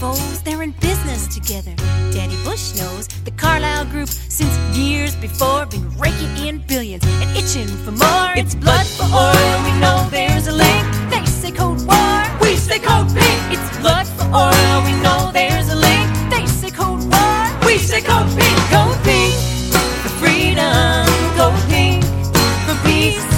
foes, they're in business together. Danny Bush knows the Carlyle Group, since years before, been raking in billions and itching for more. It's blood for oil, we know there's a link. They say Cold War, we say Code Pink. It's blood for oil, we know there's a link. They say Cold War, we say Code Pink. Code Pink for freedom, Code Pink for peace,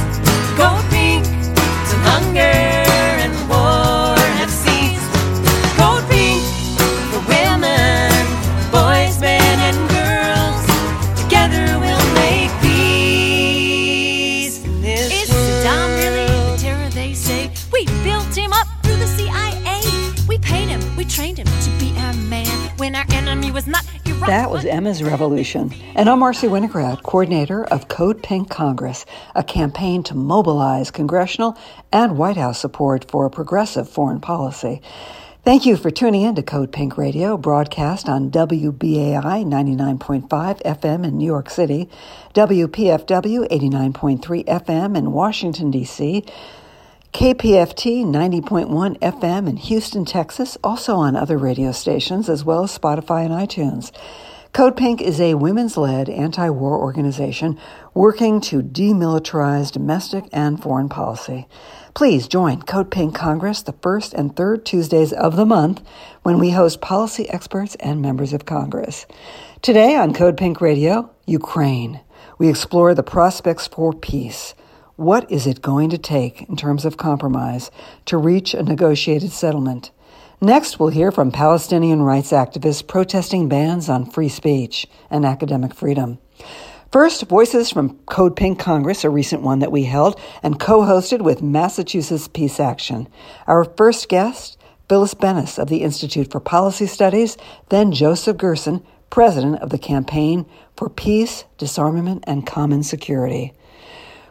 That was Emma's Revolution. And I'm Marcy Winograd, coordinator of Code Pink Congress, a campaign to mobilize congressional and White House support for a progressive foreign policy. Thank you for tuning in to Code Pink Radio, broadcast on WBAI 99.5 FM in New York City, WPFW 89.3 FM in Washington, D.C., KPFT 90.1 FM in Houston, Texas, also on other radio stations as well as Spotify and iTunes. Code Pink is a women's led anti war organization working to demilitarize domestic and foreign policy. Please join Code Pink Congress the first and third Tuesdays of the month when we host policy experts and members of Congress. Today on Code Pink Radio, Ukraine. We explore the prospects for peace. What is it going to take in terms of compromise to reach a negotiated settlement? Next, we'll hear from Palestinian rights activists protesting bans on free speech and academic freedom. First, Voices from Code Pink Congress, a recent one that we held and co hosted with Massachusetts Peace Action. Our first guest, Phyllis Bennis of the Institute for Policy Studies, then Joseph Gerson, president of the Campaign for Peace, Disarmament, and Common Security.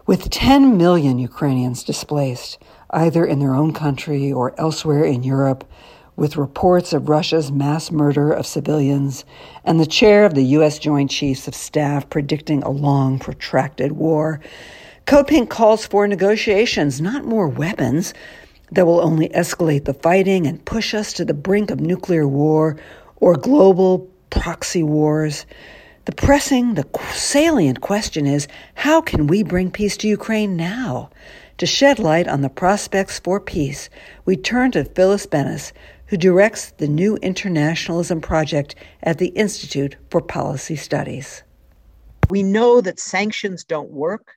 With 10 million Ukrainians displaced, either in their own country or elsewhere in Europe, with reports of Russia's mass murder of civilians, and the chair of the U.S. Joint Chiefs of Staff predicting a long, protracted war, Code Pink calls for negotiations, not more weapons that will only escalate the fighting and push us to the brink of nuclear war or global proxy wars. The pressing, the salient question is how can we bring peace to Ukraine now? To shed light on the prospects for peace, we turn to Phyllis Bennis, who directs the New Internationalism Project at the Institute for Policy Studies. We know that sanctions don't work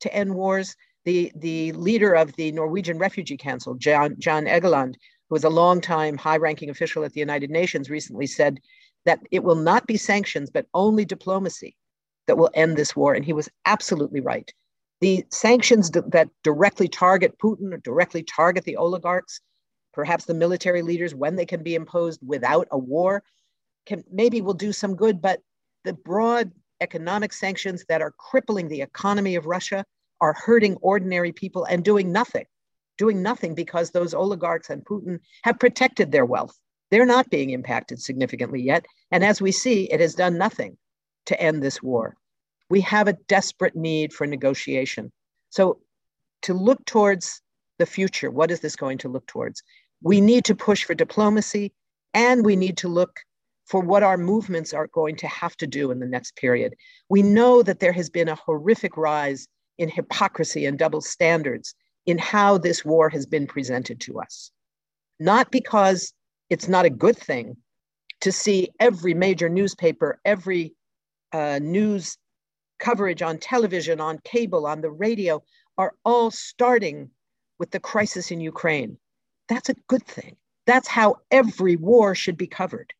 to end wars. The, the leader of the Norwegian Refugee Council, John, John Egeland, who was a longtime high ranking official at the United Nations, recently said that it will not be sanctions, but only diplomacy that will end this war. And he was absolutely right. The sanctions that directly target Putin or directly target the oligarchs, perhaps the military leaders, when they can be imposed without a war, can maybe will do some good. But the broad economic sanctions that are crippling the economy of Russia are hurting ordinary people and doing nothing, doing nothing because those oligarchs and Putin have protected their wealth. They're not being impacted significantly yet. And as we see, it has done nothing to end this war. We have a desperate need for negotiation. So, to look towards the future, what is this going to look towards? We need to push for diplomacy and we need to look for what our movements are going to have to do in the next period. We know that there has been a horrific rise in hypocrisy and double standards in how this war has been presented to us. Not because it's not a good thing to see every major newspaper, every uh, news coverage on television, on cable, on the radio are all starting with the crisis in Ukraine. That's a good thing. That's how every war should be covered.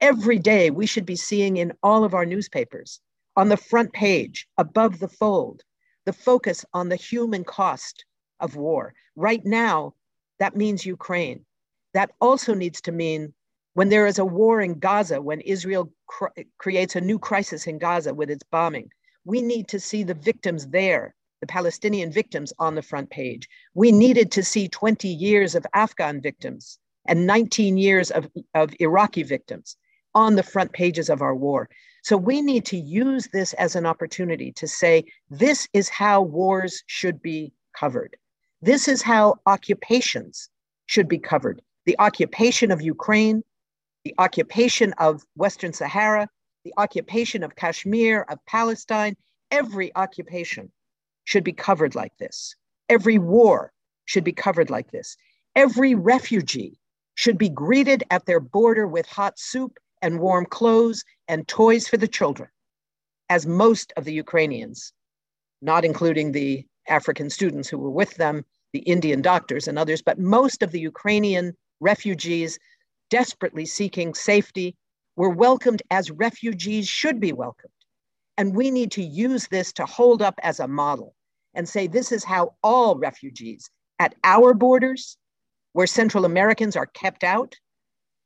Every day, we should be seeing in all of our newspapers, on the front page, above the fold, the focus on the human cost of war. Right now, that means Ukraine. That also needs to mean when there is a war in Gaza, when Israel cr- creates a new crisis in Gaza with its bombing, we need to see the victims there, the Palestinian victims on the front page. We needed to see 20 years of Afghan victims and 19 years of, of Iraqi victims on the front pages of our war. So we need to use this as an opportunity to say, this is how wars should be covered. This is how occupations should be covered. The occupation of Ukraine, the occupation of Western Sahara, the occupation of Kashmir, of Palestine, every occupation should be covered like this. Every war should be covered like this. Every refugee should be greeted at their border with hot soup and warm clothes and toys for the children, as most of the Ukrainians, not including the African students who were with them, the Indian doctors and others, but most of the Ukrainian refugees desperately seeking safety were welcomed as refugees should be welcomed. And we need to use this to hold up as a model and say this is how all refugees at our borders where Central Americans are kept out,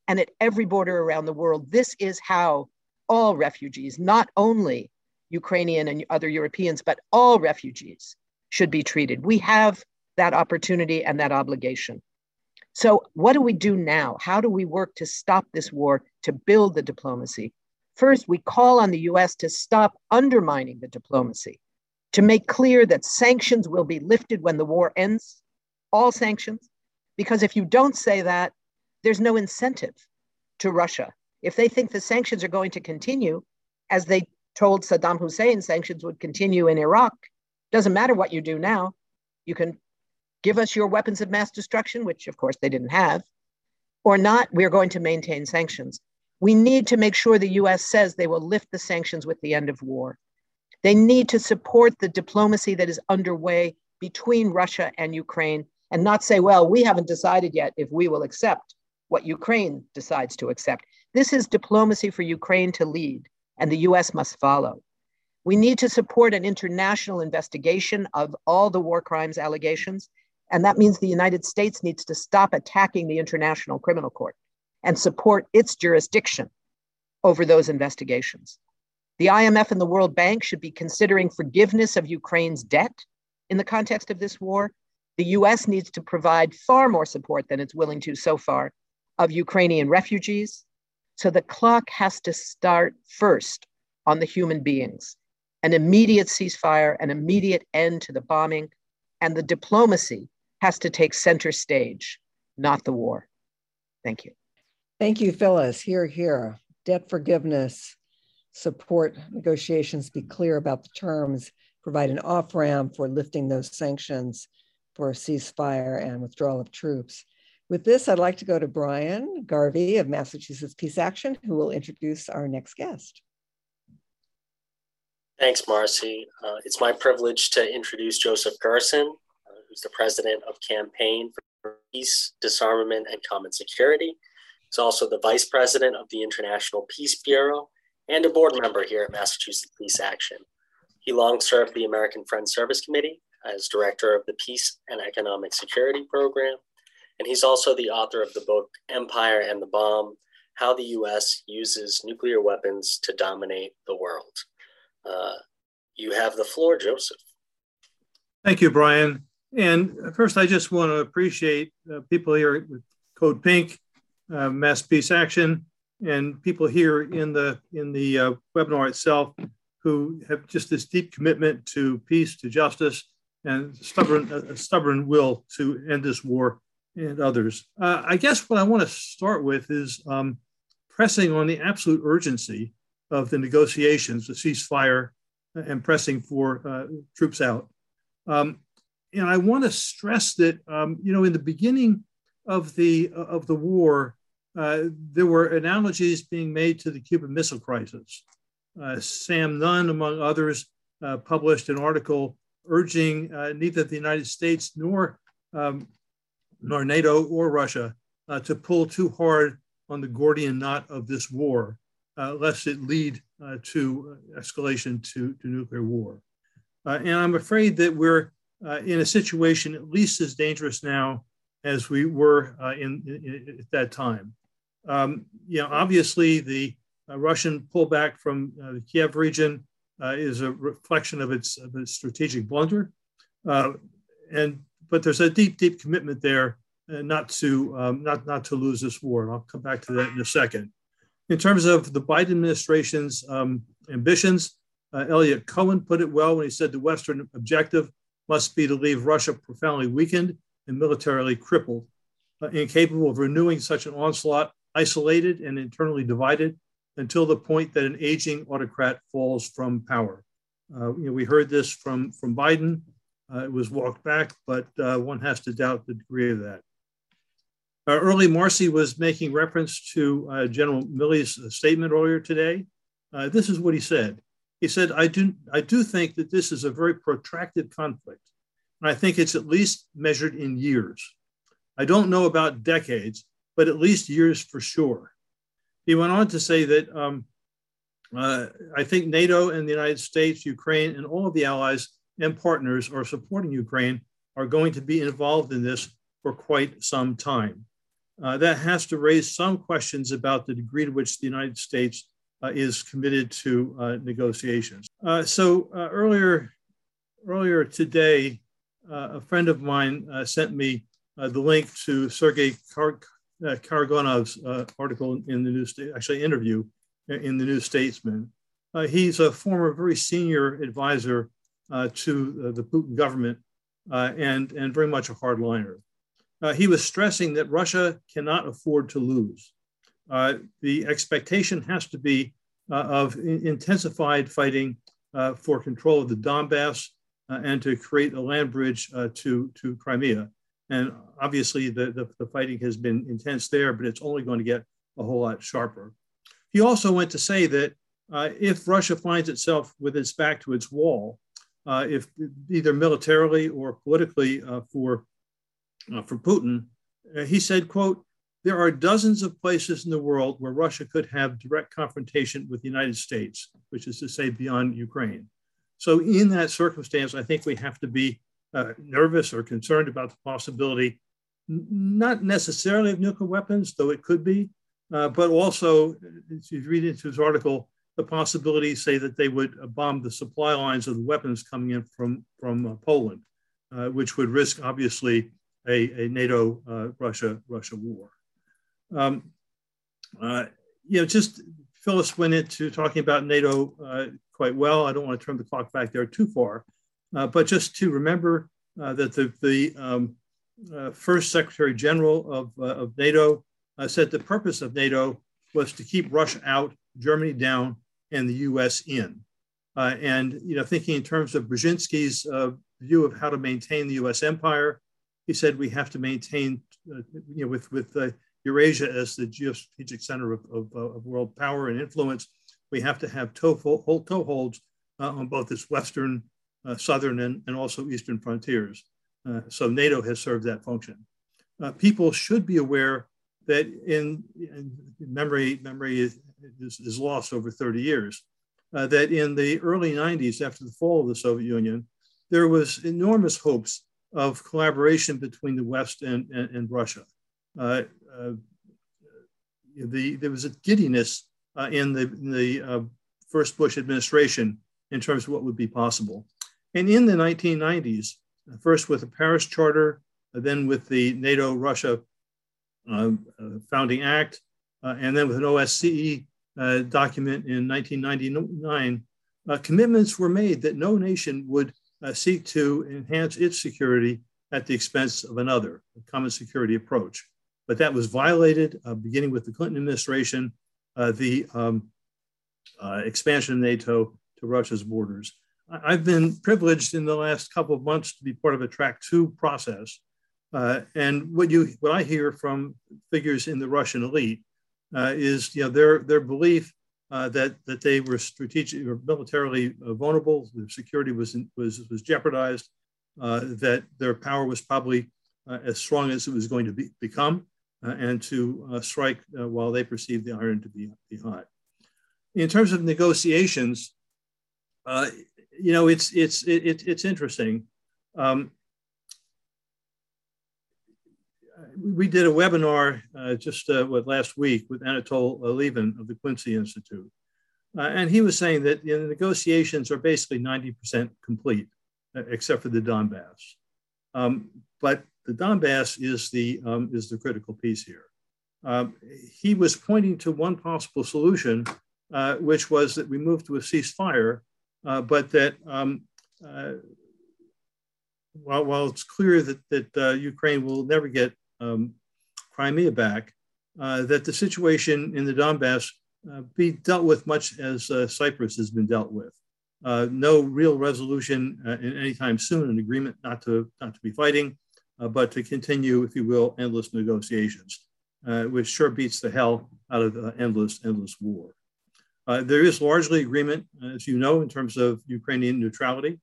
and at every border around the world. This is how all refugees, not only Ukrainian and other Europeans, but all refugees should be treated. We have that opportunity and that obligation. So, what do we do now? How do we work to stop this war, to build the diplomacy? First, we call on the US to stop undermining the diplomacy, to make clear that sanctions will be lifted when the war ends, all sanctions, because if you don't say that, there's no incentive to Russia. If they think the sanctions are going to continue, as they told Saddam Hussein sanctions would continue in Iraq, doesn't matter what you do now. You can give us your weapons of mass destruction, which of course they didn't have, or not, we're going to maintain sanctions. We need to make sure the US says they will lift the sanctions with the end of war. They need to support the diplomacy that is underway between Russia and Ukraine and not say, well, we haven't decided yet if we will accept what Ukraine decides to accept. This is diplomacy for Ukraine to lead, and the US must follow. We need to support an international investigation of all the war crimes allegations. And that means the United States needs to stop attacking the International Criminal Court and support its jurisdiction over those investigations. The IMF and the World Bank should be considering forgiveness of Ukraine's debt in the context of this war the US needs to provide far more support than it's willing to so far of Ukrainian refugees. So the clock has to start first on the human beings an immediate ceasefire, an immediate end to the bombing, and the diplomacy has to take center stage, not the war. Thank you. Thank you, Phyllis. Here, here. Debt forgiveness, support negotiations, be clear about the terms, provide an off ramp for lifting those sanctions for a ceasefire and withdrawal of troops. With this, I'd like to go to Brian Garvey of Massachusetts Peace Action, who will introduce our next guest. Thanks, Marcy. Uh, it's my privilege to introduce Joseph Gerson, who's the president of Campaign for Peace, Disarmament, and Common Security. He's also the vice president of the International Peace Bureau and a board member here at Massachusetts Peace Action. He long served the American Friends Service Committee as director of the Peace and Economic Security Program. And he's also the author of the book Empire and the Bomb How the US Uses Nuclear Weapons to Dominate the World. Uh, you have the floor, Joseph. Thank you, Brian. And first, I just want to appreciate uh, people here at Code Pink, uh, Mass Peace Action, and people here in the in the uh, webinar itself who have just this deep commitment to peace, to justice, and stubborn, a stubborn will to end this war and others. Uh, I guess what I want to start with is um, pressing on the absolute urgency of the negotiations, the ceasefire, and pressing for uh, troops out. Um, and I want to stress that um, you know in the beginning of the of the war, uh, there were analogies being made to the Cuban Missile Crisis. Uh, Sam Nunn, among others, uh, published an article urging uh, neither the United States nor um, nor NATO or Russia uh, to pull too hard on the Gordian knot of this war, uh, lest it lead to escalation to, to nuclear war. And I'm afraid that we're uh, in a situation at least as dangerous now as we were in, in, at that time. Um, you know, obviously the Russian pullback from the Kiev region uh, is a reflection of its, of its strategic blunder. Uh, and but there's a deep, deep commitment there uh, not to um, not not to lose this war. And I'll come back to that in a second. In terms of the Biden administration's um, ambitions, uh, Eliot Cohen put it well when he said the Western objective must be to leave Russia profoundly weakened and militarily crippled, uh, incapable of renewing such an onslaught isolated and internally divided until the point that an aging autocrat falls from power. Uh, you know, we heard this from, from Biden. Uh, it was walked back, but uh, one has to doubt the degree of that. Uh, early Marcy was making reference to uh, General Milley's statement earlier today. This is what he said. He said, I do, I do think that this is a very protracted conflict. And I think it's at least measured in years. I don't know about decades, but at least years for sure. He went on to say that um, uh, I think NATO and the United States, Ukraine, and all of the allies and partners are supporting Ukraine are going to be involved in this for quite some time. Uh, that has to raise some questions about the degree to which the United States Uh, is committed to uh, negotiations. Uh, so uh, earlier, earlier today, uh, a friend of mine uh, sent me the link to Sergei Kar- Karaganov's article in the New State, actually interview in the New Statesman. he's a former very senior advisor to the Putin government and, and very much a hardliner. Uh, he was stressing that Russia cannot afford to lose. Uh, the expectation has to be uh, of intensified fighting uh, for control of the Donbass uh, and to create a land bridge uh, to, to Crimea. And obviously, the, the, the, fighting has been intense there, but it's only going to get a whole lot sharper. He also went to say that if Russia finds itself with its back to its wall, if either militarily or politically for, for Putin, he said, quote, there are dozens of places in the world where Russia could have direct confrontation with the United States, which is to say, beyond Ukraine. So, in that circumstance, I think we have to be uh, nervous or concerned about the possibility, not necessarily of nuclear weapons, though it could be, uh, but also, as you read into his article, the possibility, say, that they would bomb the supply lines of the weapons coming in from, from uh, Poland, uh, which would risk, obviously, a, a NATO uh, Russia Russia war. Um, uh, you know, just Phyllis went into talking about NATO uh, quite well. I don't want to turn the clock back there too far, uh, but just to remember uh, that the, the um, uh, first Secretary General of, uh, of NATO said the purpose of NATO was to keep Russia out, Germany down, and the U.S. in. and you know, thinking in terms of Brzezinski's view of how to maintain the U.S. empire, he said we have to maintain, you know, with with Eurasia as the geostrategic center of, of, of world power and influence, we have to have toeholds toe uh, on both its western, uh, southern, and, and also eastern frontiers. Uh, so NATO has served that function. Uh, people should be aware that in, in memory, memory is, is, lost over 30 years, uh, that in the early 90s, after the fall of the Soviet Union, there was enormous hopes of collaboration between the West and, and, and Russia. Uh, uh, the, there was a giddiness uh, in the, in the uh, first Bush administration in terms of what would be possible. And in the 1990s, first with the Paris Charter, then with the NATO Russia Founding Act, and then with an OSCE document in 1999, uh, commitments were made that no nation would uh, seek to enhance its security at the expense of another, a common security approach but that was violated uh, beginning with the Clinton administration, uh, the um, uh, expansion of NATO to Russia's borders. I've been privileged in the last couple of months to be part of a track two process. Uh, and what you what I hear from figures in the Russian elite uh, is you know their their belief uh, that that they were strategically or militarily vulnerable, their security was was was jeopardized, that their power was probably as strong as it was going to be, become, uh, and to uh, strike uh, while they perceive the iron to be, be hot. In terms of negotiations, you know, it's, it's, it, it's interesting. Um, we did a webinar uh, just uh, what last week with Anatol Lieven of the Quincy Institute. Uh, and he was saying that you know, the negotiations are basically 90% complete, except for the Donbass. Um, but the Donbass is the, um, is the critical piece here. Um, he was pointing to one possible solution, uh, which was that we move to a ceasefire, uh, but that um, uh, while, while it's clear that, that uh, Ukraine will never get um, Crimea back, that the situation in the Donbass be dealt with much as Cyprus has been dealt with. no real resolution in any time soon, an agreement not to, not to be fighting, but to continue, if you will, endless negotiations, which sure beats the hell out of endless, endless war. Uh, there is largely agreement, as you know, in terms of Ukrainian neutrality.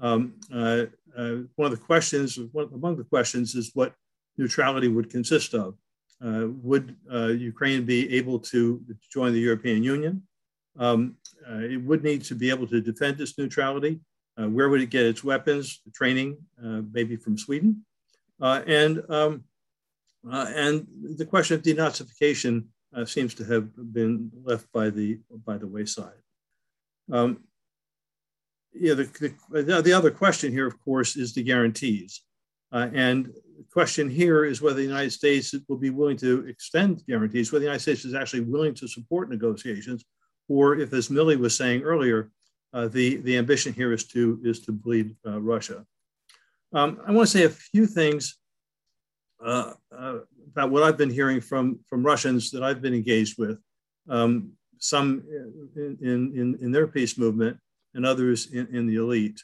Um, uh, uh, one of the questions, one, among the questions, is what neutrality would consist of. Uh, would uh, Ukraine be able to join the European Union? Um, uh, it would need to be able to defend its neutrality. where would it get its weapons, training, maybe from Sweden? And, um, and the question of denazification uh, seems to have been left by the by the wayside. Um, yeah, the, the, the, other question here, of course, is the guarantees. Uh, and the question here is whether the United States will be willing to extend guarantees, whether the United States is actually willing to support negotiations, or if, as Milley was saying earlier, uh, the, the ambition here is to, is to bleed uh, Russia. Um, I want to say a few things uh, uh, about what I've been hearing from, from Russians that I've been engaged with, um, some in, in, in their peace movement and others in, in the elite.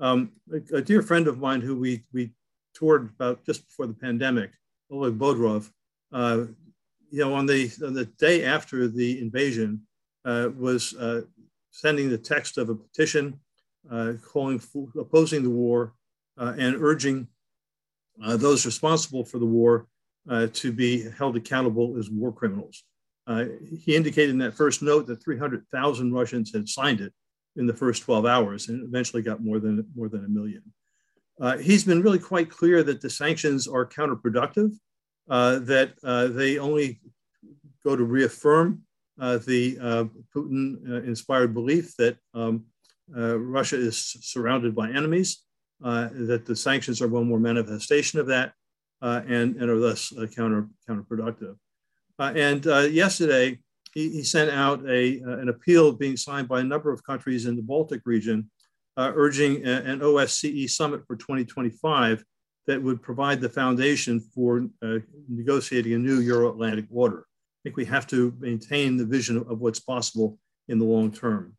Um, a, a, dear friend of mine who we, we toured about just before the pandemic, Oleg Bodrov, uh, you know, on the, on the day after the invasion, uh, was uh, sending the text of a petition uh, calling for, opposing the war and urging uh, those responsible for the war uh, to be held accountable as war criminals. Uh, he indicated in that first note that 300,000 Russians had signed it in the first 12 hours and eventually got more than, more than a million. Uh, he's been really quite clear that the sanctions are counterproductive, uh, that uh, they only go to reaffirm the Putin inspired belief that um, Russia is surrounded by enemies uh, that the sanctions are one more manifestation of that uh, and, and are thus uh, counter, counterproductive. and yesterday, he, he, sent out a, an appeal being signed by a number of countries in the Baltic region urging a, an OSCE summit for 2025 that would provide the foundation for uh, negotiating a new Euro Atlantic order. I think we have to maintain the vision of what's possible in the long term.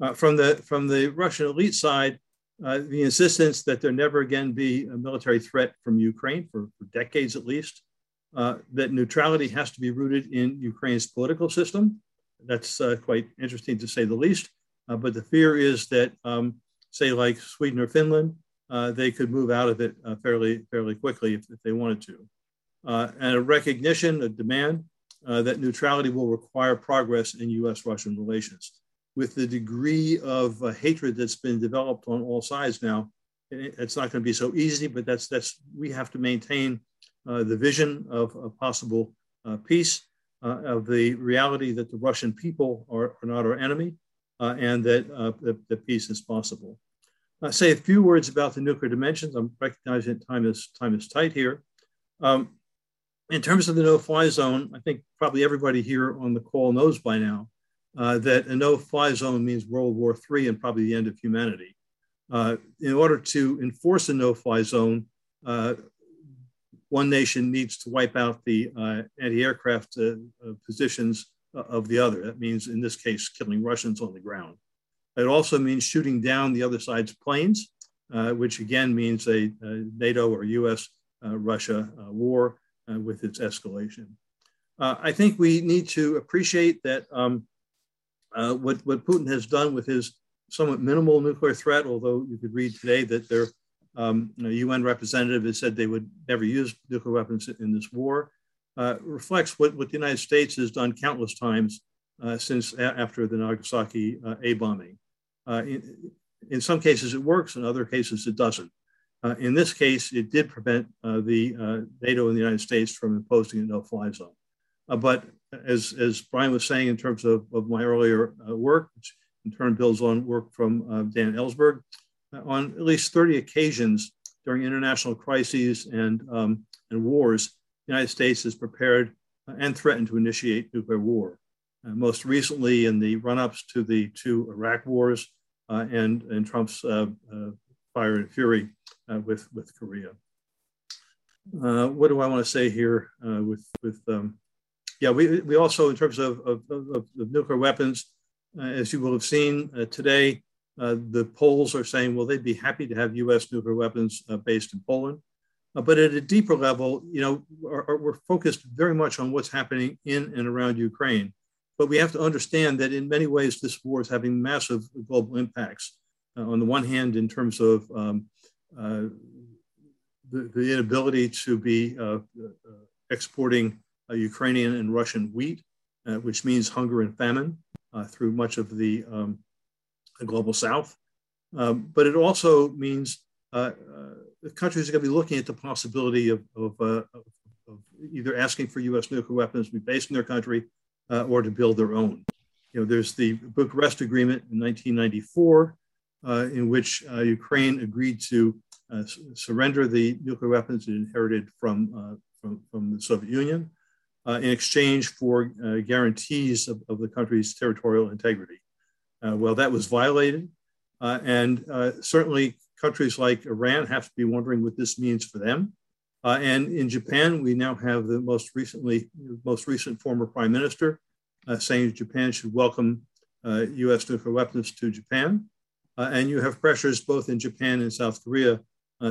Uh, from, the, from the Russian elite side, uh, the insistence that there never again be a military threat from Ukraine for, for decades at least, uh, that neutrality has to be rooted in Ukraine's political system. That's uh, quite interesting to say the least. Uh, but the fear is that, um, say, like Sweden or Finland, uh, they could move out of it uh, fairly, fairly quickly if, if they wanted to. and a recognition, a demand that neutrality will require progress in US Russian relations with the degree of uh, hatred that's been developed on all sides now, it's not going to be so easy. But that's that's we have to maintain uh, the vision of, a possible uh, peace, uh, of the reality that the Russian people are, are not our enemy, uh, and that the, the, peace is possible. I say a few words about the nuclear dimensions. I'm recognizing time is time is tight here. Um, in terms of the no-fly zone, I think probably everybody here on the call knows by now uh, that a no-fly zone means World War III and probably the end of humanity. Uh, in order to enforce a no-fly zone, uh, one nation needs to wipe out the uh, anti-aircraft uh, uh, positions of the other. That means, in this case, killing Russians on the ground. It also means shooting down the other side's planes, which again means a, a NATO or US-Russia war with its escalation. I think we need to appreciate that um, uh, what, what Putin has done with his somewhat minimal nuclear threat, although you could read today that their um, UN representative has said they would never use nuclear weapons in this war, uh, reflects what, what the United States has done countless times uh, since a- after the Nagasaki uh, A bombing. Uh, in, in, some cases, it works, in other cases, it doesn't. Uh, in this case, it did prevent the NATO and the United States from imposing a no fly zone. but as, as Brian was saying in terms of, of my earlier uh, work, which in turn builds on work from uh, Dan Ellsberg, uh, on at least 30 occasions during international crises and, um, and wars, the United States has prepared and threatened to initiate nuclear war. Uh, most recently in the run-ups to the two Iraq wars uh, and, and Trump's uh, fire and fury with, with Korea. what do I want to say here with, with um, yeah, we, we also, in terms of, of, of, of nuclear weapons, uh, as you will have seen uh, today, uh, the Poles are saying, well, they'd be happy to have U.S. nuclear weapons uh, based in Poland. Uh, but at a deeper level, you know, are, we're focused very much on what's happening in and around Ukraine. But we have to understand that in many ways, this war is having massive global impacts. Uh, on the one hand, in terms of um, the, the, inability to be exporting Ukrainian and Russian wheat, which means hunger and famine through much of the um, the global south. Um, but it also means uh, uh, countries are going to be looking at the possibility of, of, uh, of, of, either asking for U.S. nuclear weapons to be based in their country uh, or to build their own. You know, there's the Bucharest Agreement in 1994, uh, in which uh, Ukraine agreed to surrender the nuclear weapons it inherited from, from, from the Soviet Union in exchange for guarantees of, of the country's territorial integrity. Uh, well, that was violated. Uh, and uh, certainly countries like Iran have to be wondering what this means for them. Uh, and in Japan, we now have the most recently, most recent former prime minister uh, saying Japan should welcome US uh, nuclear weapons to Japan. and you have pressures both in Japan and South Korea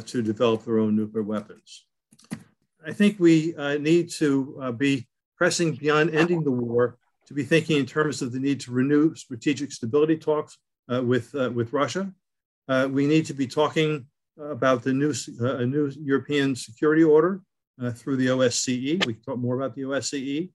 to develop their own nuclear weapons. I think we need to be pressing beyond ending the war to be thinking in terms of the need to renew strategic stability talks uh, with, uh, with Russia. Uh, we need to be talking about the new, uh, a new European security order uh, through the OSCE. We can talk more about the OSCE.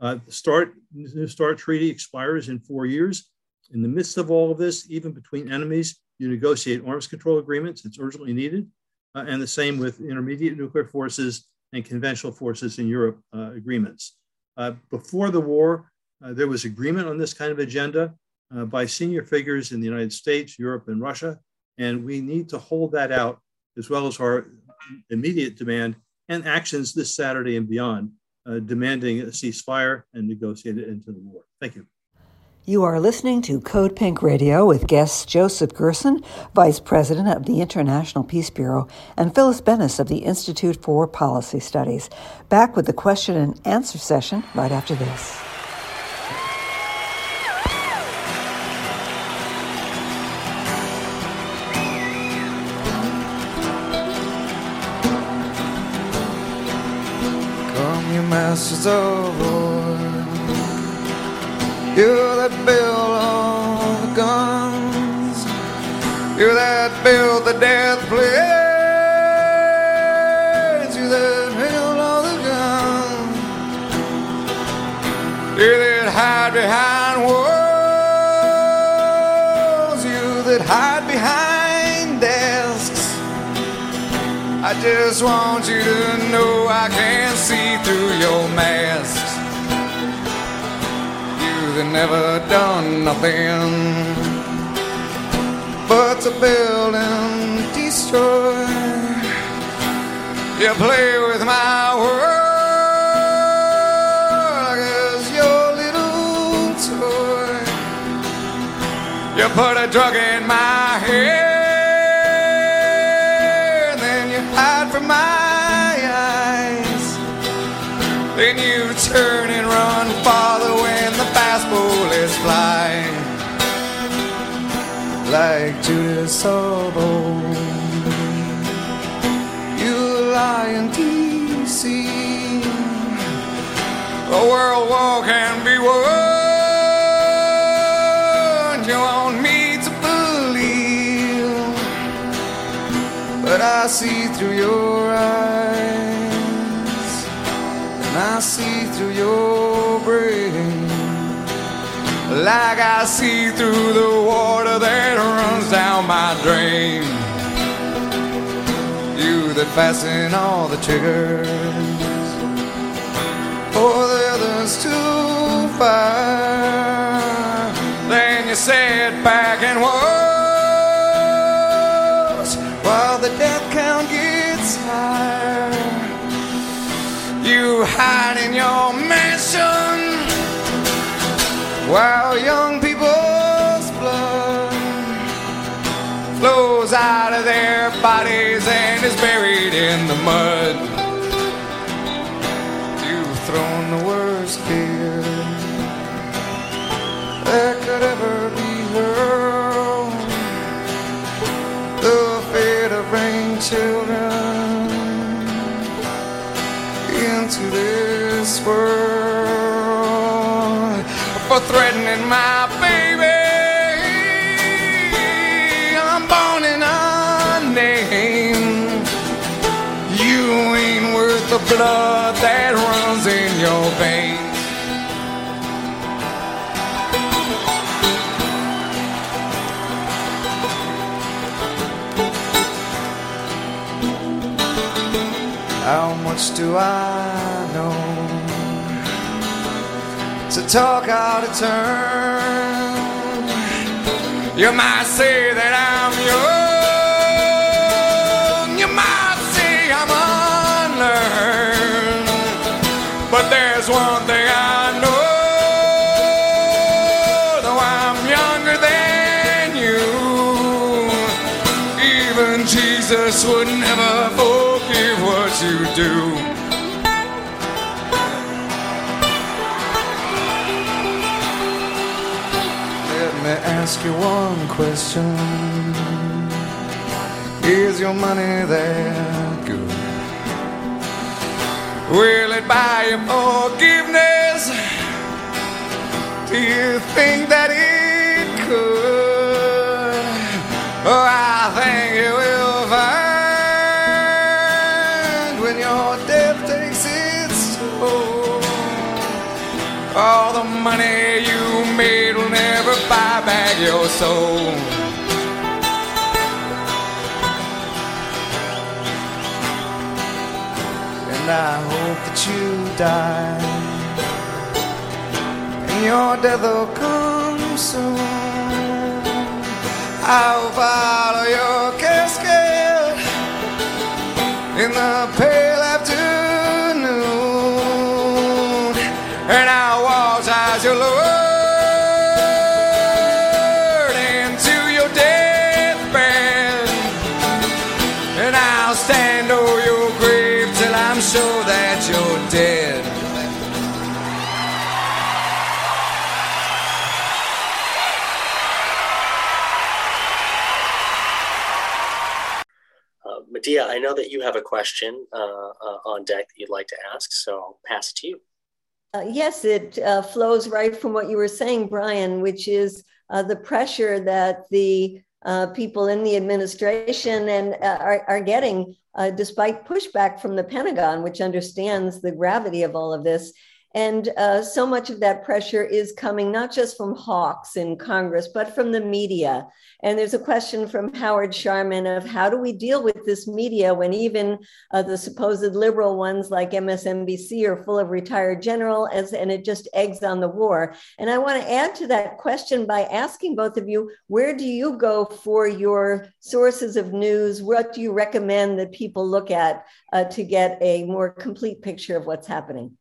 the START, new START treaty expires in four years. In the midst of all of this, even between enemies, you negotiate arms control agreements. It's urgently needed. and the same with intermediate nuclear forces and conventional forces in Europe agreements. before the war, uh, there was agreement on this kind of agenda uh, by senior figures in the United States, Europe, and Russia. And we need to hold that out as well as our immediate demand and actions this Saturday and beyond, uh, demanding a ceasefire and negotiate it into the war. Thank you. You are listening to Code Pink Radio with guests Joseph Gerson, Vice President of the International Peace Bureau, and Phyllis Bennis of the Institute for Policy Studies. Back with the question and answer session right after this. masters of. You're that build all the guns. You're that build the death planes. You that build all the guns. You that hide behind walls. You that hide behind desks. I just want you to know I can see through your masks. You've never done nothing but to build and destroy. You play with my world like it's your little toy. You put a drug in my head, then you hide from my eyes. then you turn Like Judas Sobo, you lie in D.C. A world war can be won. You want me to believe, but I see through your eyes. And I see through your brain like I see through the water that runs down my drain. You that fasten all the triggers for the others to fire. Then you sit back and watch while the death count gets higher you hide in your mansion while young people's blood flows out of their bodies and is buried in the mud. You've thrown the worst fear that could ever be hurled. The fear to bring children into this world for threatening my baby. I'm born in a name. You ain't worth the blood that runs in your veins. How much do I know? To talk out of turn. You might say that I'm young. Question. Is your money that good? Will it buy you forgiveness? Do you think that it could? Oh, I think you will find when your death takes its toll. All the money buy back your soul. And I hope that you die. And your death will come soon. I'll follow your casket in the pale afternoon. And I'll watch as you lowered till I'm sure that you're dead. Uh, Medea, I know that you have a question uh, uh, on deck that you'd like to ask, so I'll pass it to you. Uh, yes, it uh, flows right from what you were saying, Brian, which is uh, the pressure that the uh, people in the administration and uh, are, are getting, uh, despite pushback from the Pentagon, which understands the gravity of all of this. And uh, so much of that pressure is coming not just from hawks in Congress, but from the media. And there's a question from Howard Sharman of how do we deal with this media when even uh, the supposed liberal ones like MSNBC are full of retired generals, as, and it just eggs on the war. And I want to add to that question by asking both of you, where do you go for your sources of news? What do you recommend that people look at uh, to get a more complete picture of what's happening?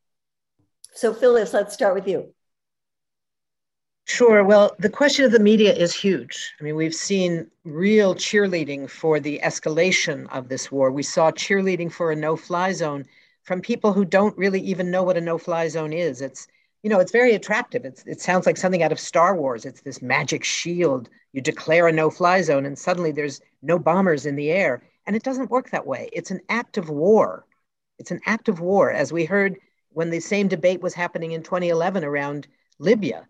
So, Phyllis, let's start with you. Sure. Well, the question of the media is huge. I mean, we've seen real cheerleading for the escalation of this war. We saw cheerleading for a no fly zone from people who don't really even know what a no fly zone is. It's, you know, it's very attractive. It's, it sounds like something out of Star Wars. It's this magic shield. You declare a no fly zone, and suddenly there's no bombers in the air. And it doesn't work that way. It's an act of war. It's an act of war, as we heard when the same debate was happening in 2011 around Libya.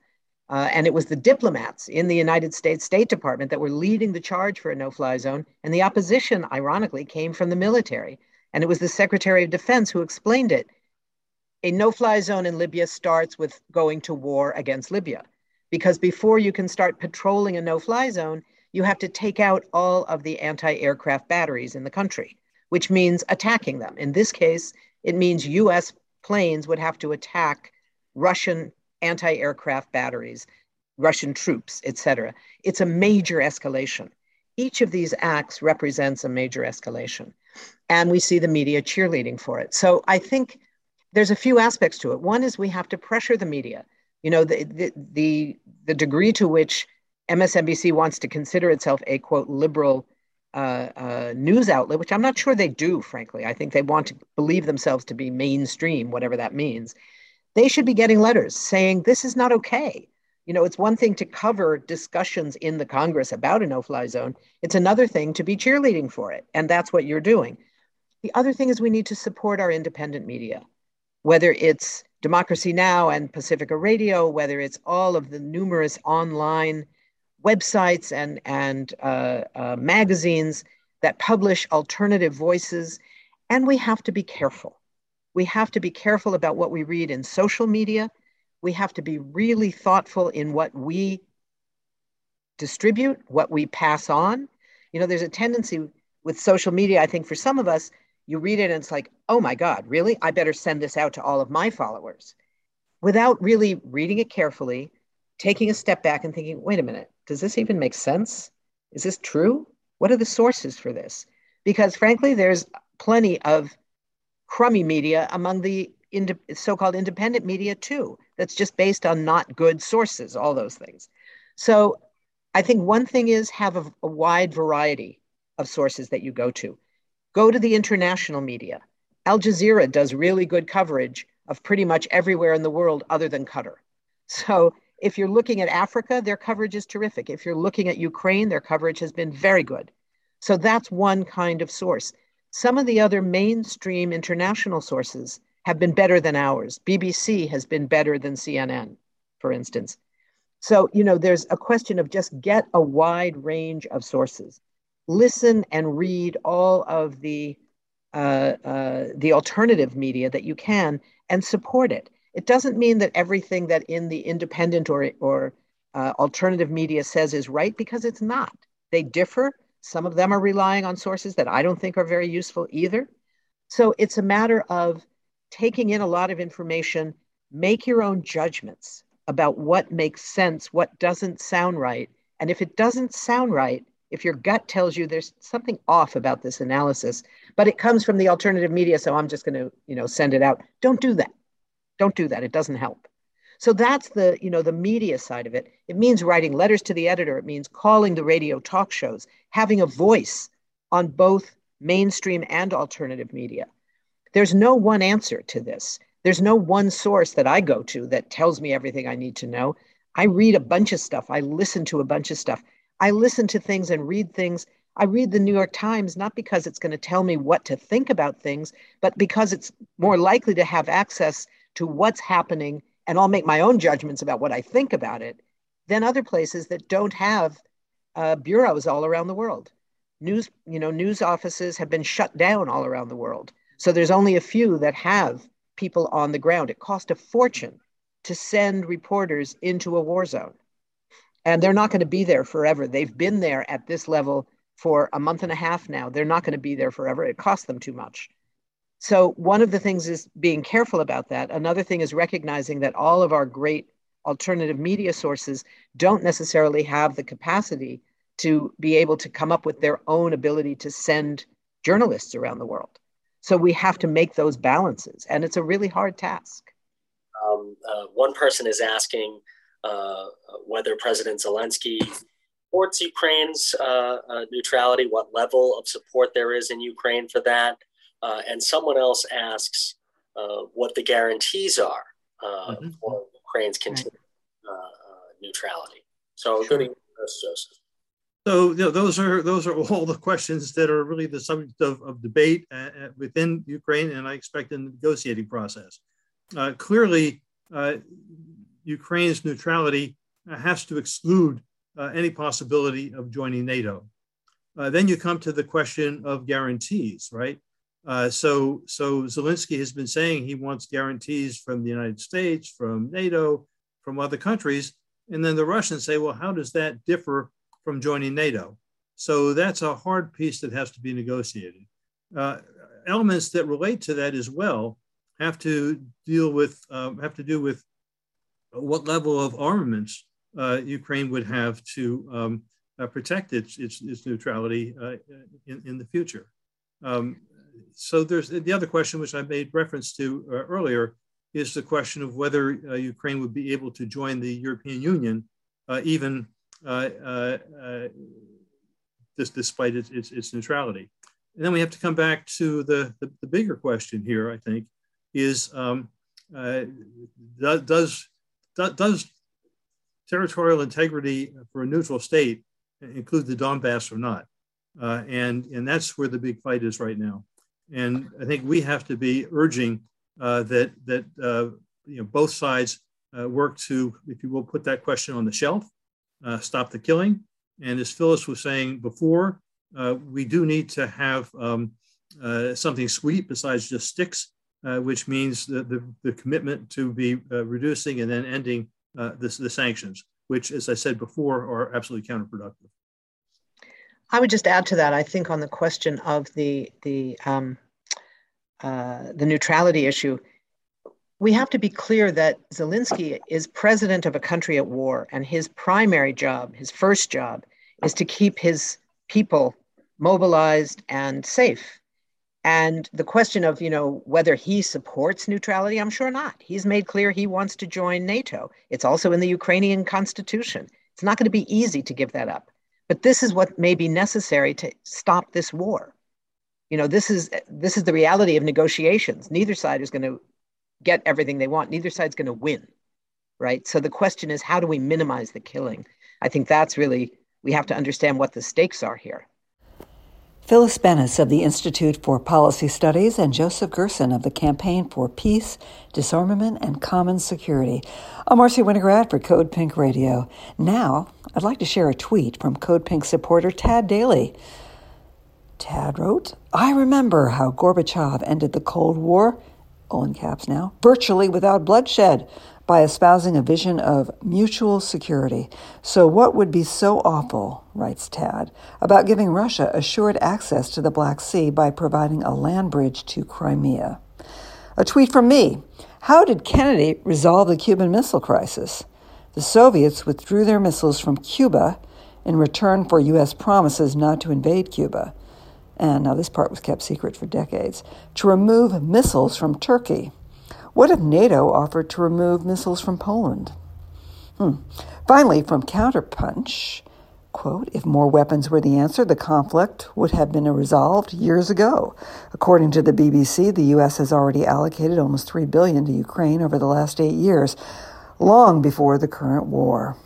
Uh, and it was the diplomats in the United States State Department that were leading the charge for a no fly zone. And the opposition, ironically, came from the military. And it was the Secretary of Defense who explained it. A no fly zone in Libya starts with going to war against Libya. Because before you can start patrolling a no fly zone, you have to take out all of the anti aircraft batteries in the country, which means attacking them. In this case, it means US planes would have to attack Russian anti aircraft batteries, Russian troops, etc. It's a major escalation. Each of these acts represents a major escalation. And we see the media cheerleading for it. So I think there's a few aspects to it. One is we have to pressure the media. You know, the, the, the, the degree to which MSNBC wants to consider itself a quote liberal uh, uh, news outlet, which I'm not sure they do, frankly. I think they want to believe themselves to be mainstream, whatever that means. They should be getting letters saying this is not okay. You know, it's one thing to cover discussions in the Congress about a no fly zone, it's another thing to be cheerleading for it. And that's what you're doing. The other thing is we need to support our independent media. whether it's Democracy Now! and Pacifica Radio, whether it's all of the numerous online websites and, and uh, uh, magazines that publish alternative voices. And we have to be careful. We have to be careful about what we read in social media. We have to be really thoughtful in what we distribute, what we pass on. You know, there's a tendency with social media, I think for some of us, you read it and it's like, oh my God, really? I better send this out to all of my followers without really reading it carefully, taking a step back and thinking, wait a minute, does this even make sense? Is this true? What are the sources for this? Because frankly, there's plenty of crummy media among the ind- so-called independent media too that's just based on not good sources all those things so i think one thing is have a, a wide variety of sources that you go to go to the international media al jazeera does really good coverage of pretty much everywhere in the world other than qatar so if you're looking at africa their coverage is terrific if you're looking at ukraine their coverage has been very good so that's one kind of source some of the other mainstream international sources have been better than ours. BBC has been better than CNN, for instance. So, you know, there's a question of just get a wide range of sources. Listen and read all of the uh, uh, the alternative media that you can and support it. It doesn't mean that everything that in the independent or or uh, alternative media says is right because it's not. They differ some of them are relying on sources that I don't think are very useful either. So it's a matter of taking in a lot of information, make your own judgments about what makes sense, what doesn't sound right. And if it doesn't sound right, if your gut tells you there's something off about this analysis, but it comes from the alternative media, so I'm just going to, you know, send it out. Don't do that. Don't do that. It doesn't help. So that's the, you know, the media side of it. It means writing letters to the editor. It means calling the radio talk shows, having a voice on both mainstream and alternative media. There's no one answer to this. There's no one source that I go to that tells me everything I need to know. I read a bunch of stuff. I listen to a bunch of stuff. I listen to things and read things. I read the New York Times not because it's going to tell me what to think about things, but because it's more likely to have access to what's happening and I'll make my own judgments about what I think about it than other places that don't have uh, bureaus all around the world. News, you know, news offices have been shut down all around the world. So there's only a few that have people on the ground. It cost a fortune to send reporters into a war zone. And they're not going to be there forever. They've been there at this level for a month and a half now. They're not going to be there forever. It costs them too much. So, one of the things is being careful about that. Another thing is recognizing that all of our great alternative media sources don't necessarily have the capacity to be able to come up with their own ability to send journalists around the world. So, we have to make those balances, and it's a really hard task. Um, uh, one person is asking uh, whether President Zelensky supports Ukraine's uh, uh neutrality, what level of support there is in Ukraine for that uh, and someone else asks uh, what the guarantees are uh, mm-hmm. for Ukraine's continued uh, uh, neutrality. So, sure. good Joseph. So you know, those are those are all the questions that are really the subject of, of debate uh, within Ukraine, and I expect in the negotiating process. clearly, Ukraine's neutrality has to exclude any possibility of joining NATO. then you come to the question of guarantees, right? Uh, so, so Zelensky has been saying he wants guarantees from the United States, from NATO, from other countries, and then the Russians say, well, how does that differ from joining NATO? So that's a hard piece that has to be negotiated. Uh, elements that relate to that as well have to deal with um, have to do with what level of armaments uh, Ukraine would have to um, uh, protect its, its, its neutrality uh, in, in the future. Um, so there's the other question, which I made reference to uh, earlier, is the question of whether uh, Ukraine would be able to join the European Union, uh, even uh, uh, uh, despite its, its, its, neutrality. And then we have to come back to the, the, the bigger question here, I think, is um, does, does territorial integrity for a neutral state include the Donbass or not? and, and that's where the big fight is right now. And I think we have to be urging uh, that that uh, you know both sides uh, work to, if you will, put that question on the shelf, uh, stop the killing. And as Phyllis was saying before, uh, we do need to have um, something sweet besides just sticks, which means the, the, the, commitment to be reducing and then ending this, the sanctions, which, as I said before, are absolutely counterproductive. I would just add to that. I think on the question of the the um, uh, the neutrality issue, we have to be clear that Zelensky is president of a country at war, and his primary job, his first job, is to keep his people mobilized and safe. And the question of, you know, whether he supports neutrality, I'm sure not. He's made clear he wants to join NATO. It's also in the Ukrainian constitution. It's not going to be easy to give that up. But this is what may be necessary to stop this war. You know, this is this is the reality of negotiations. Neither side is going to get everything they want. Neither side's going to win, right? So the question is, how do we minimize the killing? I think that's really we have to understand what the stakes are here. Phyllis Bennis of the Institute for Policy Studies and Joseph Gerson of the Campaign for Peace, Disarmament, and Common Security. I'm Marcy Winograd for Code Pink Radio. Now, I'd like to share a tweet from Code Pink supporter Tad Daly. Tad wrote, I remember how Gorbachev ended the Cold War, all in caps now, virtually without bloodshed by espousing a vision of mutual security. So, what would be so awful, writes Tad, about giving Russia assured access to the Black Sea by providing a land bridge to Crimea? A tweet from me How did Kennedy resolve the Cuban Missile Crisis? The Soviets withdrew their missiles from Cuba in return for U.S. promises not to invade Cuba. And now this part was kept secret for decades to remove missiles from Turkey. What if NATO offered to remove missiles from Poland? Hmm. Finally, from Counterpunch, quote, if more weapons were the answer, the conflict would have been resolved years ago. According to the BBC, the U.S. has already allocated almost 3 billion to Ukraine over the last eight years, long before the current war.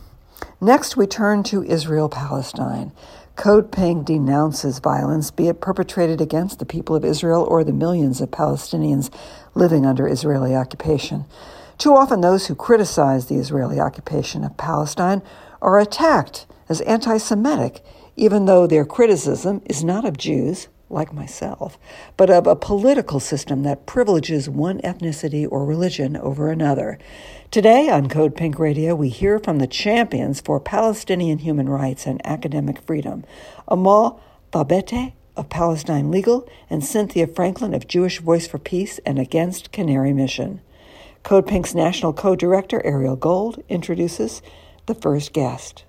Next, we turn to Israel Palestine. Code Pink denounces violence, be it perpetrated against the people of Israel or the millions of Palestinians living under Israeli occupation. Too often, those who criticize the Israeli occupation of Palestine are attacked as anti Semitic, even though their criticism is not of Jews, like myself, but of a political system that privileges one ethnicity or religion over another. Today on Code Pink Radio, we hear from the champions for Palestinian human rights and academic freedom Amal Thabateh of Palestine Legal and Cynthia Franklin of Jewish Voice for Peace and Against Canary Mission. Code Pink's national co director, Ariel Gold, introduces the first guest.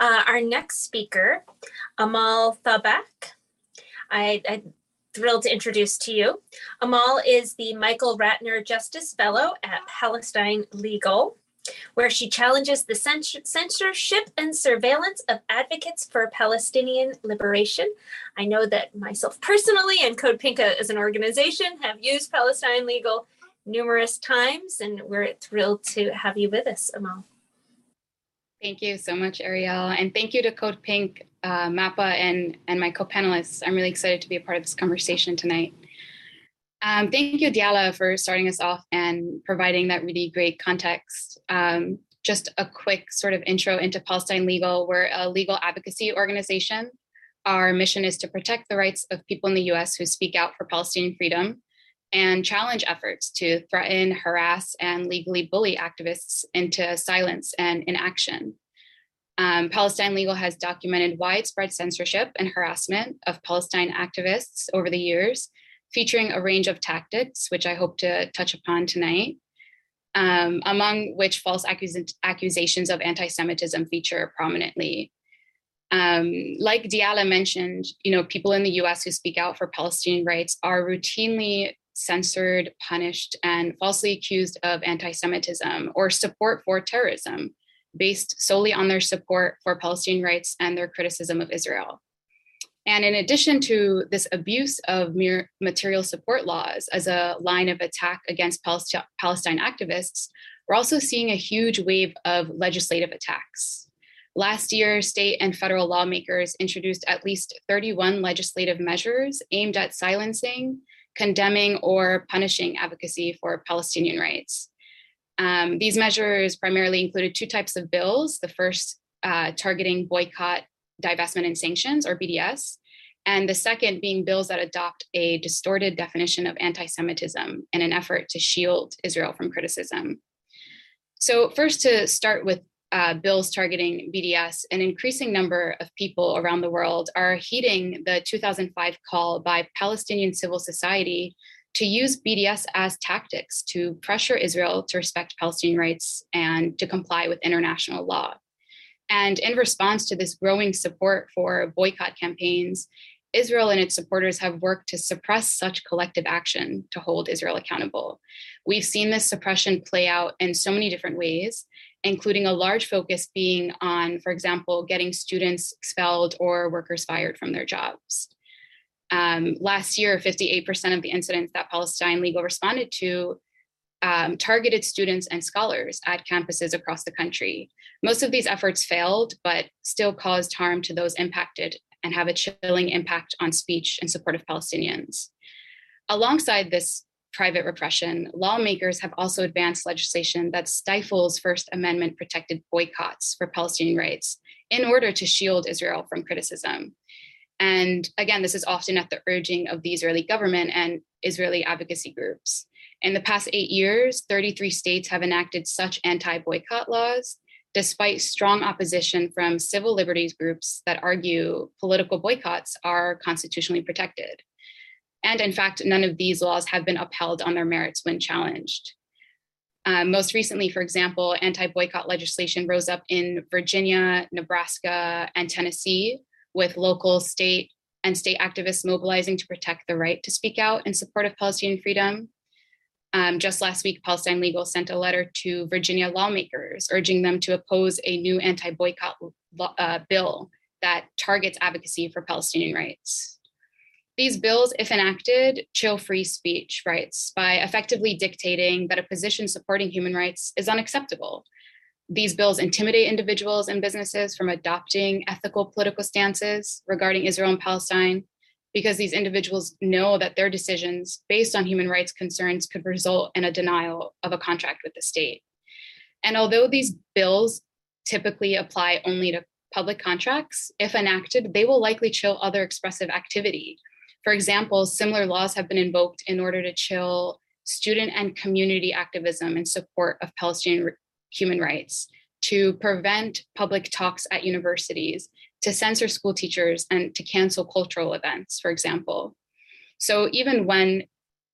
Uh, our next speaker, Amal Thabak. I, I thrilled to introduce to you. Amal is the Michael Ratner Justice Fellow at Palestine Legal, where she challenges the censorship and surveillance of advocates for Palestinian liberation. I know that myself personally and Code Pinka as an organization have used Palestine Legal numerous times, and we're thrilled to have you with us, Amal. Thank you so much, Ariel. And thank you to Code Pink, uh, MAPA, and, and my co panelists. I'm really excited to be a part of this conversation tonight. Um, thank you, Diala, for starting us off and providing that really great context. Um, just a quick sort of intro into Palestine Legal. We're a legal advocacy organization. Our mission is to protect the rights of people in the US who speak out for Palestinian freedom and challenge efforts to threaten, harass, and legally bully activists into silence and inaction. Um, Palestine Legal has documented widespread censorship and harassment of Palestine activists over the years, featuring a range of tactics, which I hope to touch upon tonight, um, among which false accus- accusations of anti Semitism feature prominently. Um, like Diala mentioned, you know, people in the US who speak out for Palestinian rights are routinely censored, punished, and falsely accused of anti Semitism or support for terrorism based solely on their support for Palestinian rights and their criticism of Israel. And in addition to this abuse of mere material support laws as a line of attack against Palestine activists, we're also seeing a huge wave of legislative attacks. Last year, state and federal lawmakers introduced at least 31 legislative measures aimed at silencing condemning or punishing advocacy for Palestinian rights. Um, these measures primarily included two types of bills. The first uh, targeting boycott, divestment, and sanctions, or BDS, and the second being bills that adopt a distorted definition of anti Semitism in an effort to shield Israel from criticism. So, first, to start with uh, bills targeting BDS, an increasing number of people around the world are heeding the 2005 call by Palestinian civil society to use BDS as tactics to pressure Israel to respect Palestinian rights and to comply with international law. And in response to this growing support for boycott campaigns, Israel and its supporters have worked to suppress such collective action to hold Israel accountable. We've seen this suppression play out in so many different ways, including a large focus being on, for example, getting students expelled or workers fired from their jobs. Um, last year, 58% of the incidents that Palestine Legal responded to um, targeted students and scholars at campuses across the country. Most of these efforts failed, but still caused harm to those impacted and have a chilling impact on speech in support of Palestinians. Alongside this private repression, lawmakers have also advanced legislation that stifles First Amendment protected boycotts for Palestinian rights in order to shield Israel from criticism. And again, this is often at the urging of the Israeli government and Israeli advocacy groups. In the past eight years, 33 states have enacted such anti boycott laws, despite strong opposition from civil liberties groups that argue political boycotts are constitutionally protected. And in fact, none of these laws have been upheld on their merits when challenged. Um, most recently, for example, anti boycott legislation rose up in Virginia, Nebraska, and Tennessee, with local, state, and state activists mobilizing to protect the right to speak out in support of Palestinian freedom. Um, just last week, Palestine Legal sent a letter to Virginia lawmakers urging them to oppose a new anti boycott uh, bill that targets advocacy for Palestinian rights. These bills, if enacted, chill free speech rights by effectively dictating that a position supporting human rights is unacceptable. These bills intimidate individuals and businesses from adopting ethical political stances regarding Israel and Palestine because these individuals know that their decisions based on human rights concerns could result in a denial of a contract with the state. And although these bills typically apply only to public contracts, if enacted, they will likely chill other expressive activity. For example, similar laws have been invoked in order to chill student and community activism in support of Palestinian human rights, to prevent public talks at universities, to censor school teachers and to cancel cultural events, for example. So even when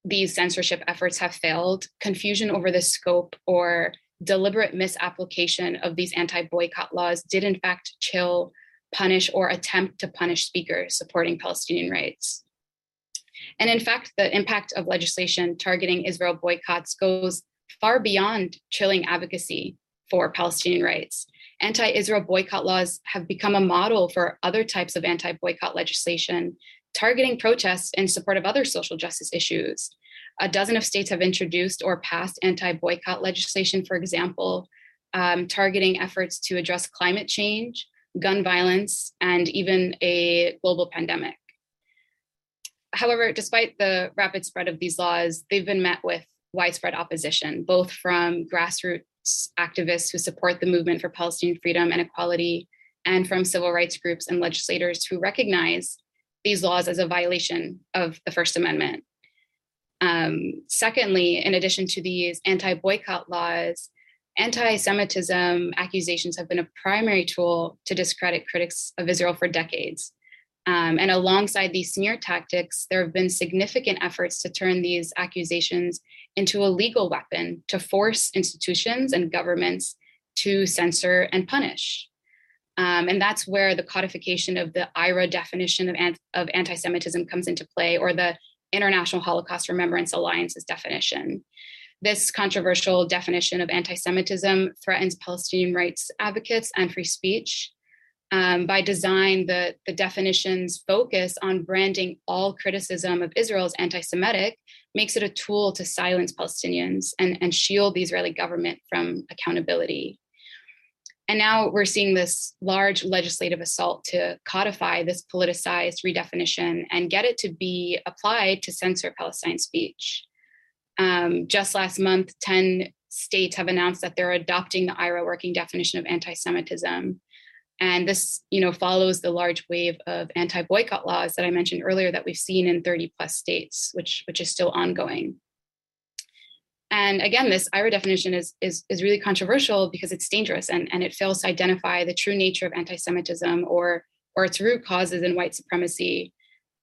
these censorship efforts have failed, confusion over the scope or deliberate misapplication of these anti boycott laws did, in fact, chill, punish, or attempt to punish speakers supporting Palestinian rights. And in fact, the impact of legislation targeting Israel boycotts goes far beyond chilling advocacy for Palestinian rights anti Israel boycott laws have become a model for other types of anti boycott legislation, targeting protests in support of other social justice issues. A dozen of states have introduced or passed anti boycott legislation, for example, um, targeting efforts to address climate change, gun violence, and even a global pandemic. However, despite the rapid spread of these laws, they've been met with widespread opposition, both from grassroots activists who support the movement for Palestinian freedom and equality, and from civil rights groups and legislators who recognize these laws as a violation of the First Amendment. Um, secondly, in addition to these anti boycott laws, anti Semitism accusations have been a primary tool to discredit critics of Israel for decades. Um, and alongside these smear tactics, there have been significant efforts to turn these accusations into a legal weapon to force institutions and governments to censor and punish. Um, and that's where the codification of the IHRA definition of, of anti Semitism comes into play, or the International Holocaust Remembrance Alliance's definition. This controversial definition of anti Semitism threatens Palestinian rights advocates and free speech um, by design, the, the definitions focus on branding all criticism of Israel as anti Semitic makes it a tool to silence Palestinians and, and shield the Israeli government from accountability. And now we're seeing this large legislative assault to codify this politicized redefinition and get it to be applied to censor Palestine speech. Um, just last month, 10 states have announced that they're adopting the IHRA working definition of anti-Semitism. And this, you know, follows the large wave of anti-boycott laws that I mentioned earlier that we've seen in 30 plus states, which, which is still ongoing. And again, this IHRA definition is, is, is really controversial because it's dangerous and, and it fails to identify the true nature of anti-Semitism or, or its root causes in white supremacy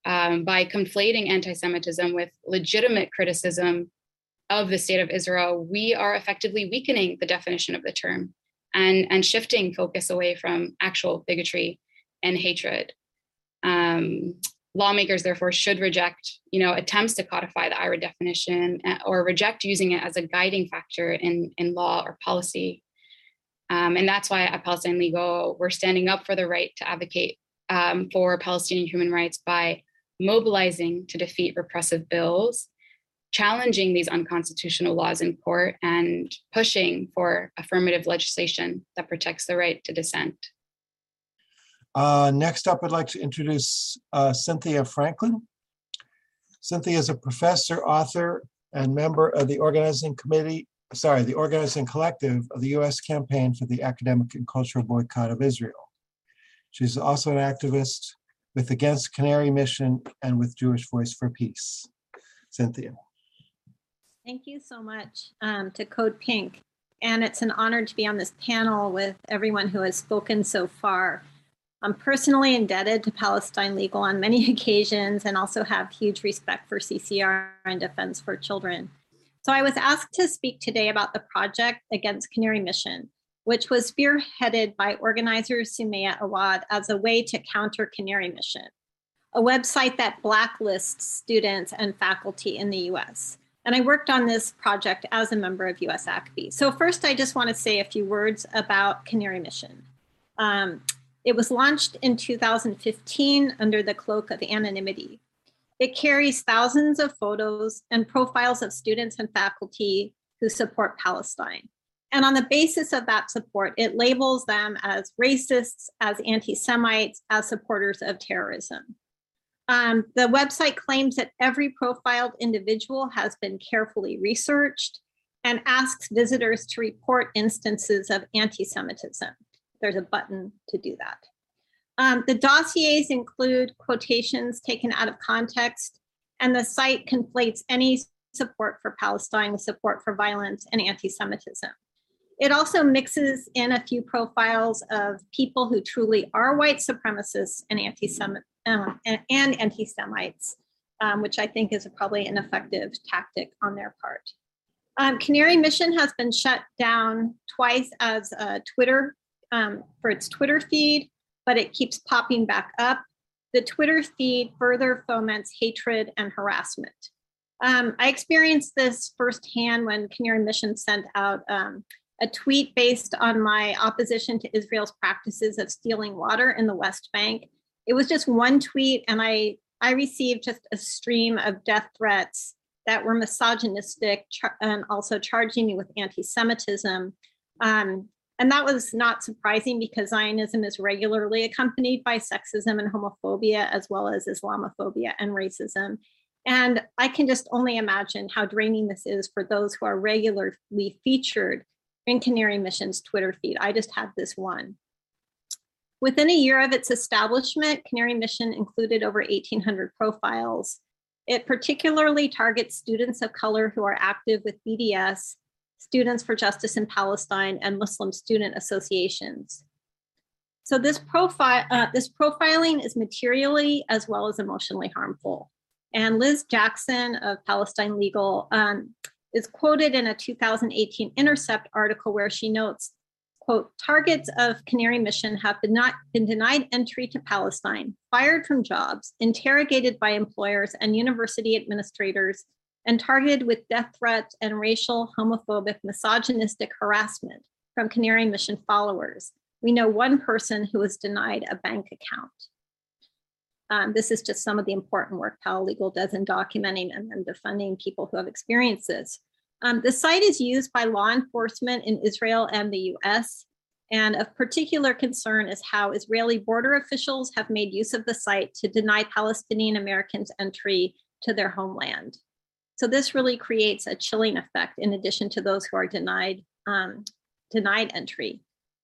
um, by conflating anti-Semitism with legitimate criticism of the state of Israel, we are effectively weakening the definition of the term and, and shifting focus away from actual bigotry and hatred. Um, lawmakers therefore should reject you know attempts to codify the IHRA definition uh, or reject using it as a guiding factor in, in law or policy. Um, and that's why at Palestine Legal, we're standing up for the right to advocate um, for Palestinian human rights by mobilizing to defeat repressive bills, challenging these unconstitutional laws in court, and pushing for affirmative legislation that protects the right to dissent. Uh, next up, I'd like to introduce uh, Cynthia Franklin. Cynthia is a professor, author, and member of the organizing committee, sorry, the organizing collective of the U.S. campaign for the academic and cultural boycott of Israel. She's also an activist with Against Canary Mission and with Jewish Voice for Peace. Cynthia. Thank you so much um, to Code Pink. And it's an honor to be on this panel with everyone who has spoken so far. I'm personally indebted to Palestine Legal on many occasions and also have huge respect for CCR and Defense for Children. So I was asked to speak today about the project against Canary Mission, which was spearheaded by organizer Sumaya Awad as a way to counter Canary Mission, a website that blacklists students and faculty in the US. And I worked on this project as a member of US ACB. So first, I just want to say a few words about Canary Mission. Um, it was launched in 2015 under the cloak of anonymity. It carries thousands of photos and profiles of students and faculty who support Palestine. And on the basis of that support, it labels them as racists, as anti Semites, as supporters of terrorism. Um, the website claims that every profiled individual has been carefully researched and asks visitors to report instances of anti Semitism there's a button to do that. Um, the dossiers include quotations taken out of context, and the site conflates any support for Palestine with support for violence and anti Semitism. It also mixes in a few profiles of people who truly are white supremacists and anti um, and, anti Semites, um, which I think is probably an effective tactic on their part. Um, Canary Mission has been shut down twice as a Twitter um, for its Twitter feed, but it keeps popping back up. The Twitter feed further foments hatred and harassment. Um, I experienced this firsthand when Canary Mission sent out a tweet based on my opposition to Israel's practices of stealing water in the West Bank. It was just one tweet, and I, I received just a stream of death threats that were misogynistic char- and also charging me with anti Semitism. Um, and that was not surprising because Zionism is regularly accompanied by sexism and homophobia, as well as Islamophobia and racism. And I can just only imagine how draining this is for those who are regularly featured in Canary Mission's Twitter feed. I just had this one. Within a year of its establishment, Canary Mission included over 1,800 profiles. It particularly targets students of color who are active with BDS Students for Justice in Palestine, and Muslim student associations. So this uh, this profiling is materially as well as emotionally harmful. And Liz Jackson of Palestine Legal um, is quoted in a 2018 Intercept article where she notes, quote, targets of Canary Mission have been, not, been denied entry to Palestine, fired from jobs, interrogated by employers and university administrators, and targeted with death threats and racial, homophobic, misogynistic harassment from Canary Mission followers. We know one person who was denied a bank account. Um, this is just some of the important work Legal does in documenting and then defunding people who have experienced this. Um, the site is used by law enforcement in Israel and the US, And of particular concern is how Israeli border officials have made use of the site to deny Palestinian Americans entry to their homeland. So this really creates a chilling effect in addition to those who are denied um, denied entry.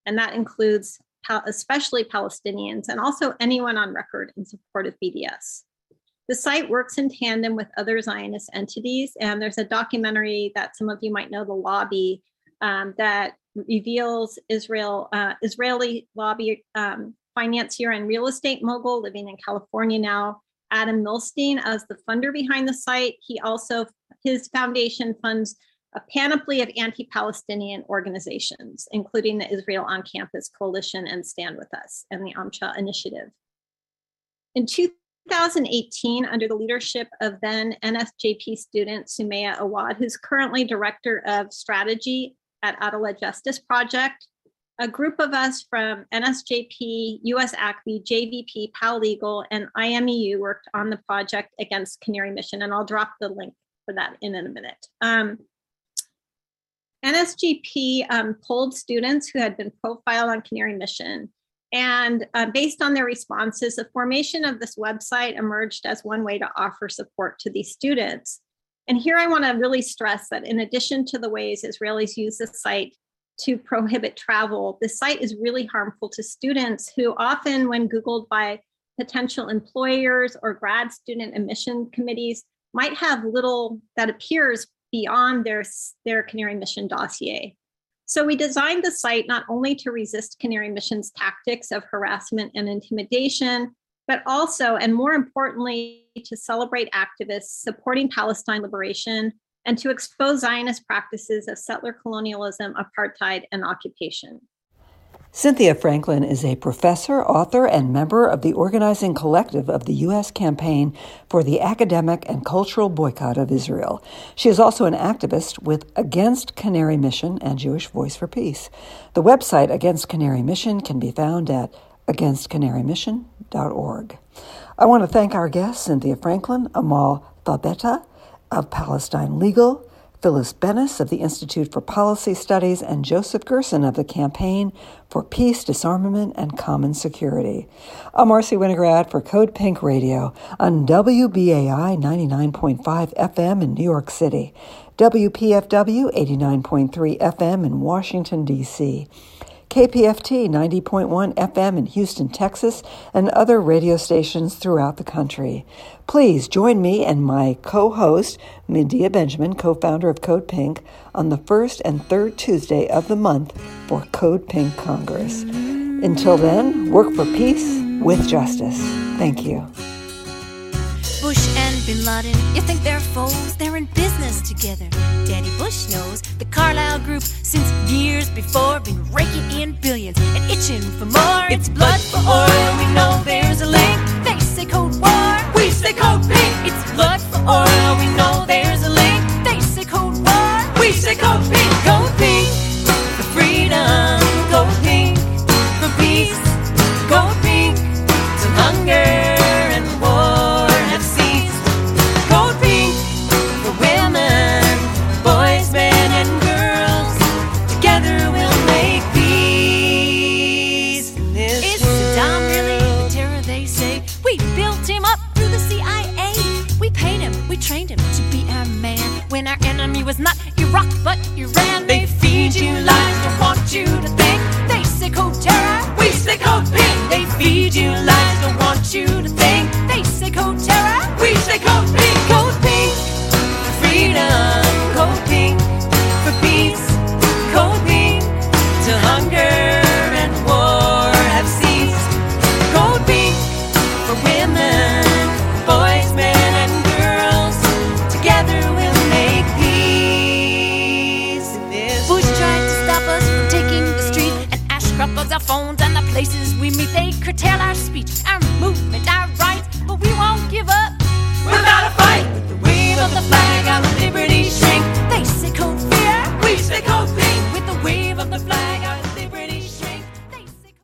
And that includes especially Palestinians and also anyone on record in support of BDS. The site works in tandem with other Zionist entities, and there's a documentary that some of you might know, The Lobby, um, that reveals Israel uh, Israeli lobby um, financier and real estate mogul living in California now, Adam Milstein, as the funder behind the site. He also his foundation funds a panoply of anti-Palestinian organizations, including the Israel on Campus Coalition and Stand With Us and the Amcha Initiative. In 2018, under the leadership of then NSJP student Sumaya Awad, who's currently director of strategy at Adalah Justice Project, a group of us from NSJP, US ACBI, JVP, PAL Legal, and IMEU worked on the project against Canary Mission, and I'll drop the link for that in, a minute. Um, NSJP um, polled students who had been profiled on Canary Mission. And uh, based on their responses, the formation of this website emerged as one way to offer support to these students. And here I want to really stress that in addition to the ways Israelis use the site to prohibit travel, the site is really harmful to students who often, when Googled by potential employers or grad student admission committees, might have little that appears beyond their, their Canary Mission dossier. So we designed the site not only to resist Canary Mission's tactics of harassment and intimidation, but also, and more importantly, to celebrate activists supporting Palestine liberation and to expose Zionist practices of settler colonialism, apartheid, and occupation. Cynthia Franklin is a professor, author, and member of the organizing collective of the U.S. campaign for the academic and cultural boycott of Israel. She is also an activist with Against Canary Mission and Jewish Voice for Peace. The website Against Canary Mission can be found at againstcanarymission.org. I want to thank our guests, Cynthia Franklin, Amal Thabateh of Palestine Legal, Phyllis Bennis of the Institute for Policy Studies, and Joseph Gerson of the Campaign for Peace, Disarmament, and Common Security. I'm Marcy Winograd for Code Pink Radio on WBAI 99.5 FM in New York City, WPFW 89.3 FM in Washington, D.C. KPFT 90.1 FM in Houston, Texas, and other radio stations throughout the country. Please join me and my co host, Medea Benjamin, co founder of Code Pink, on the first and third Tuesday of the month for Code Pink Congress. Until then, work for peace with justice. Thank you. Bush and Bin Laden, you think they're foes? They're in business together. Daddy Bush knows the Carlyle Group since years before been raking in billions and itching for more. It's blood for oil. We know there's a link. They say Cold War. We say Code Pink. It's blood for oil. We know there's a link. They say Cold War. We say Code Pink. Code Pink for freedom. Speech, our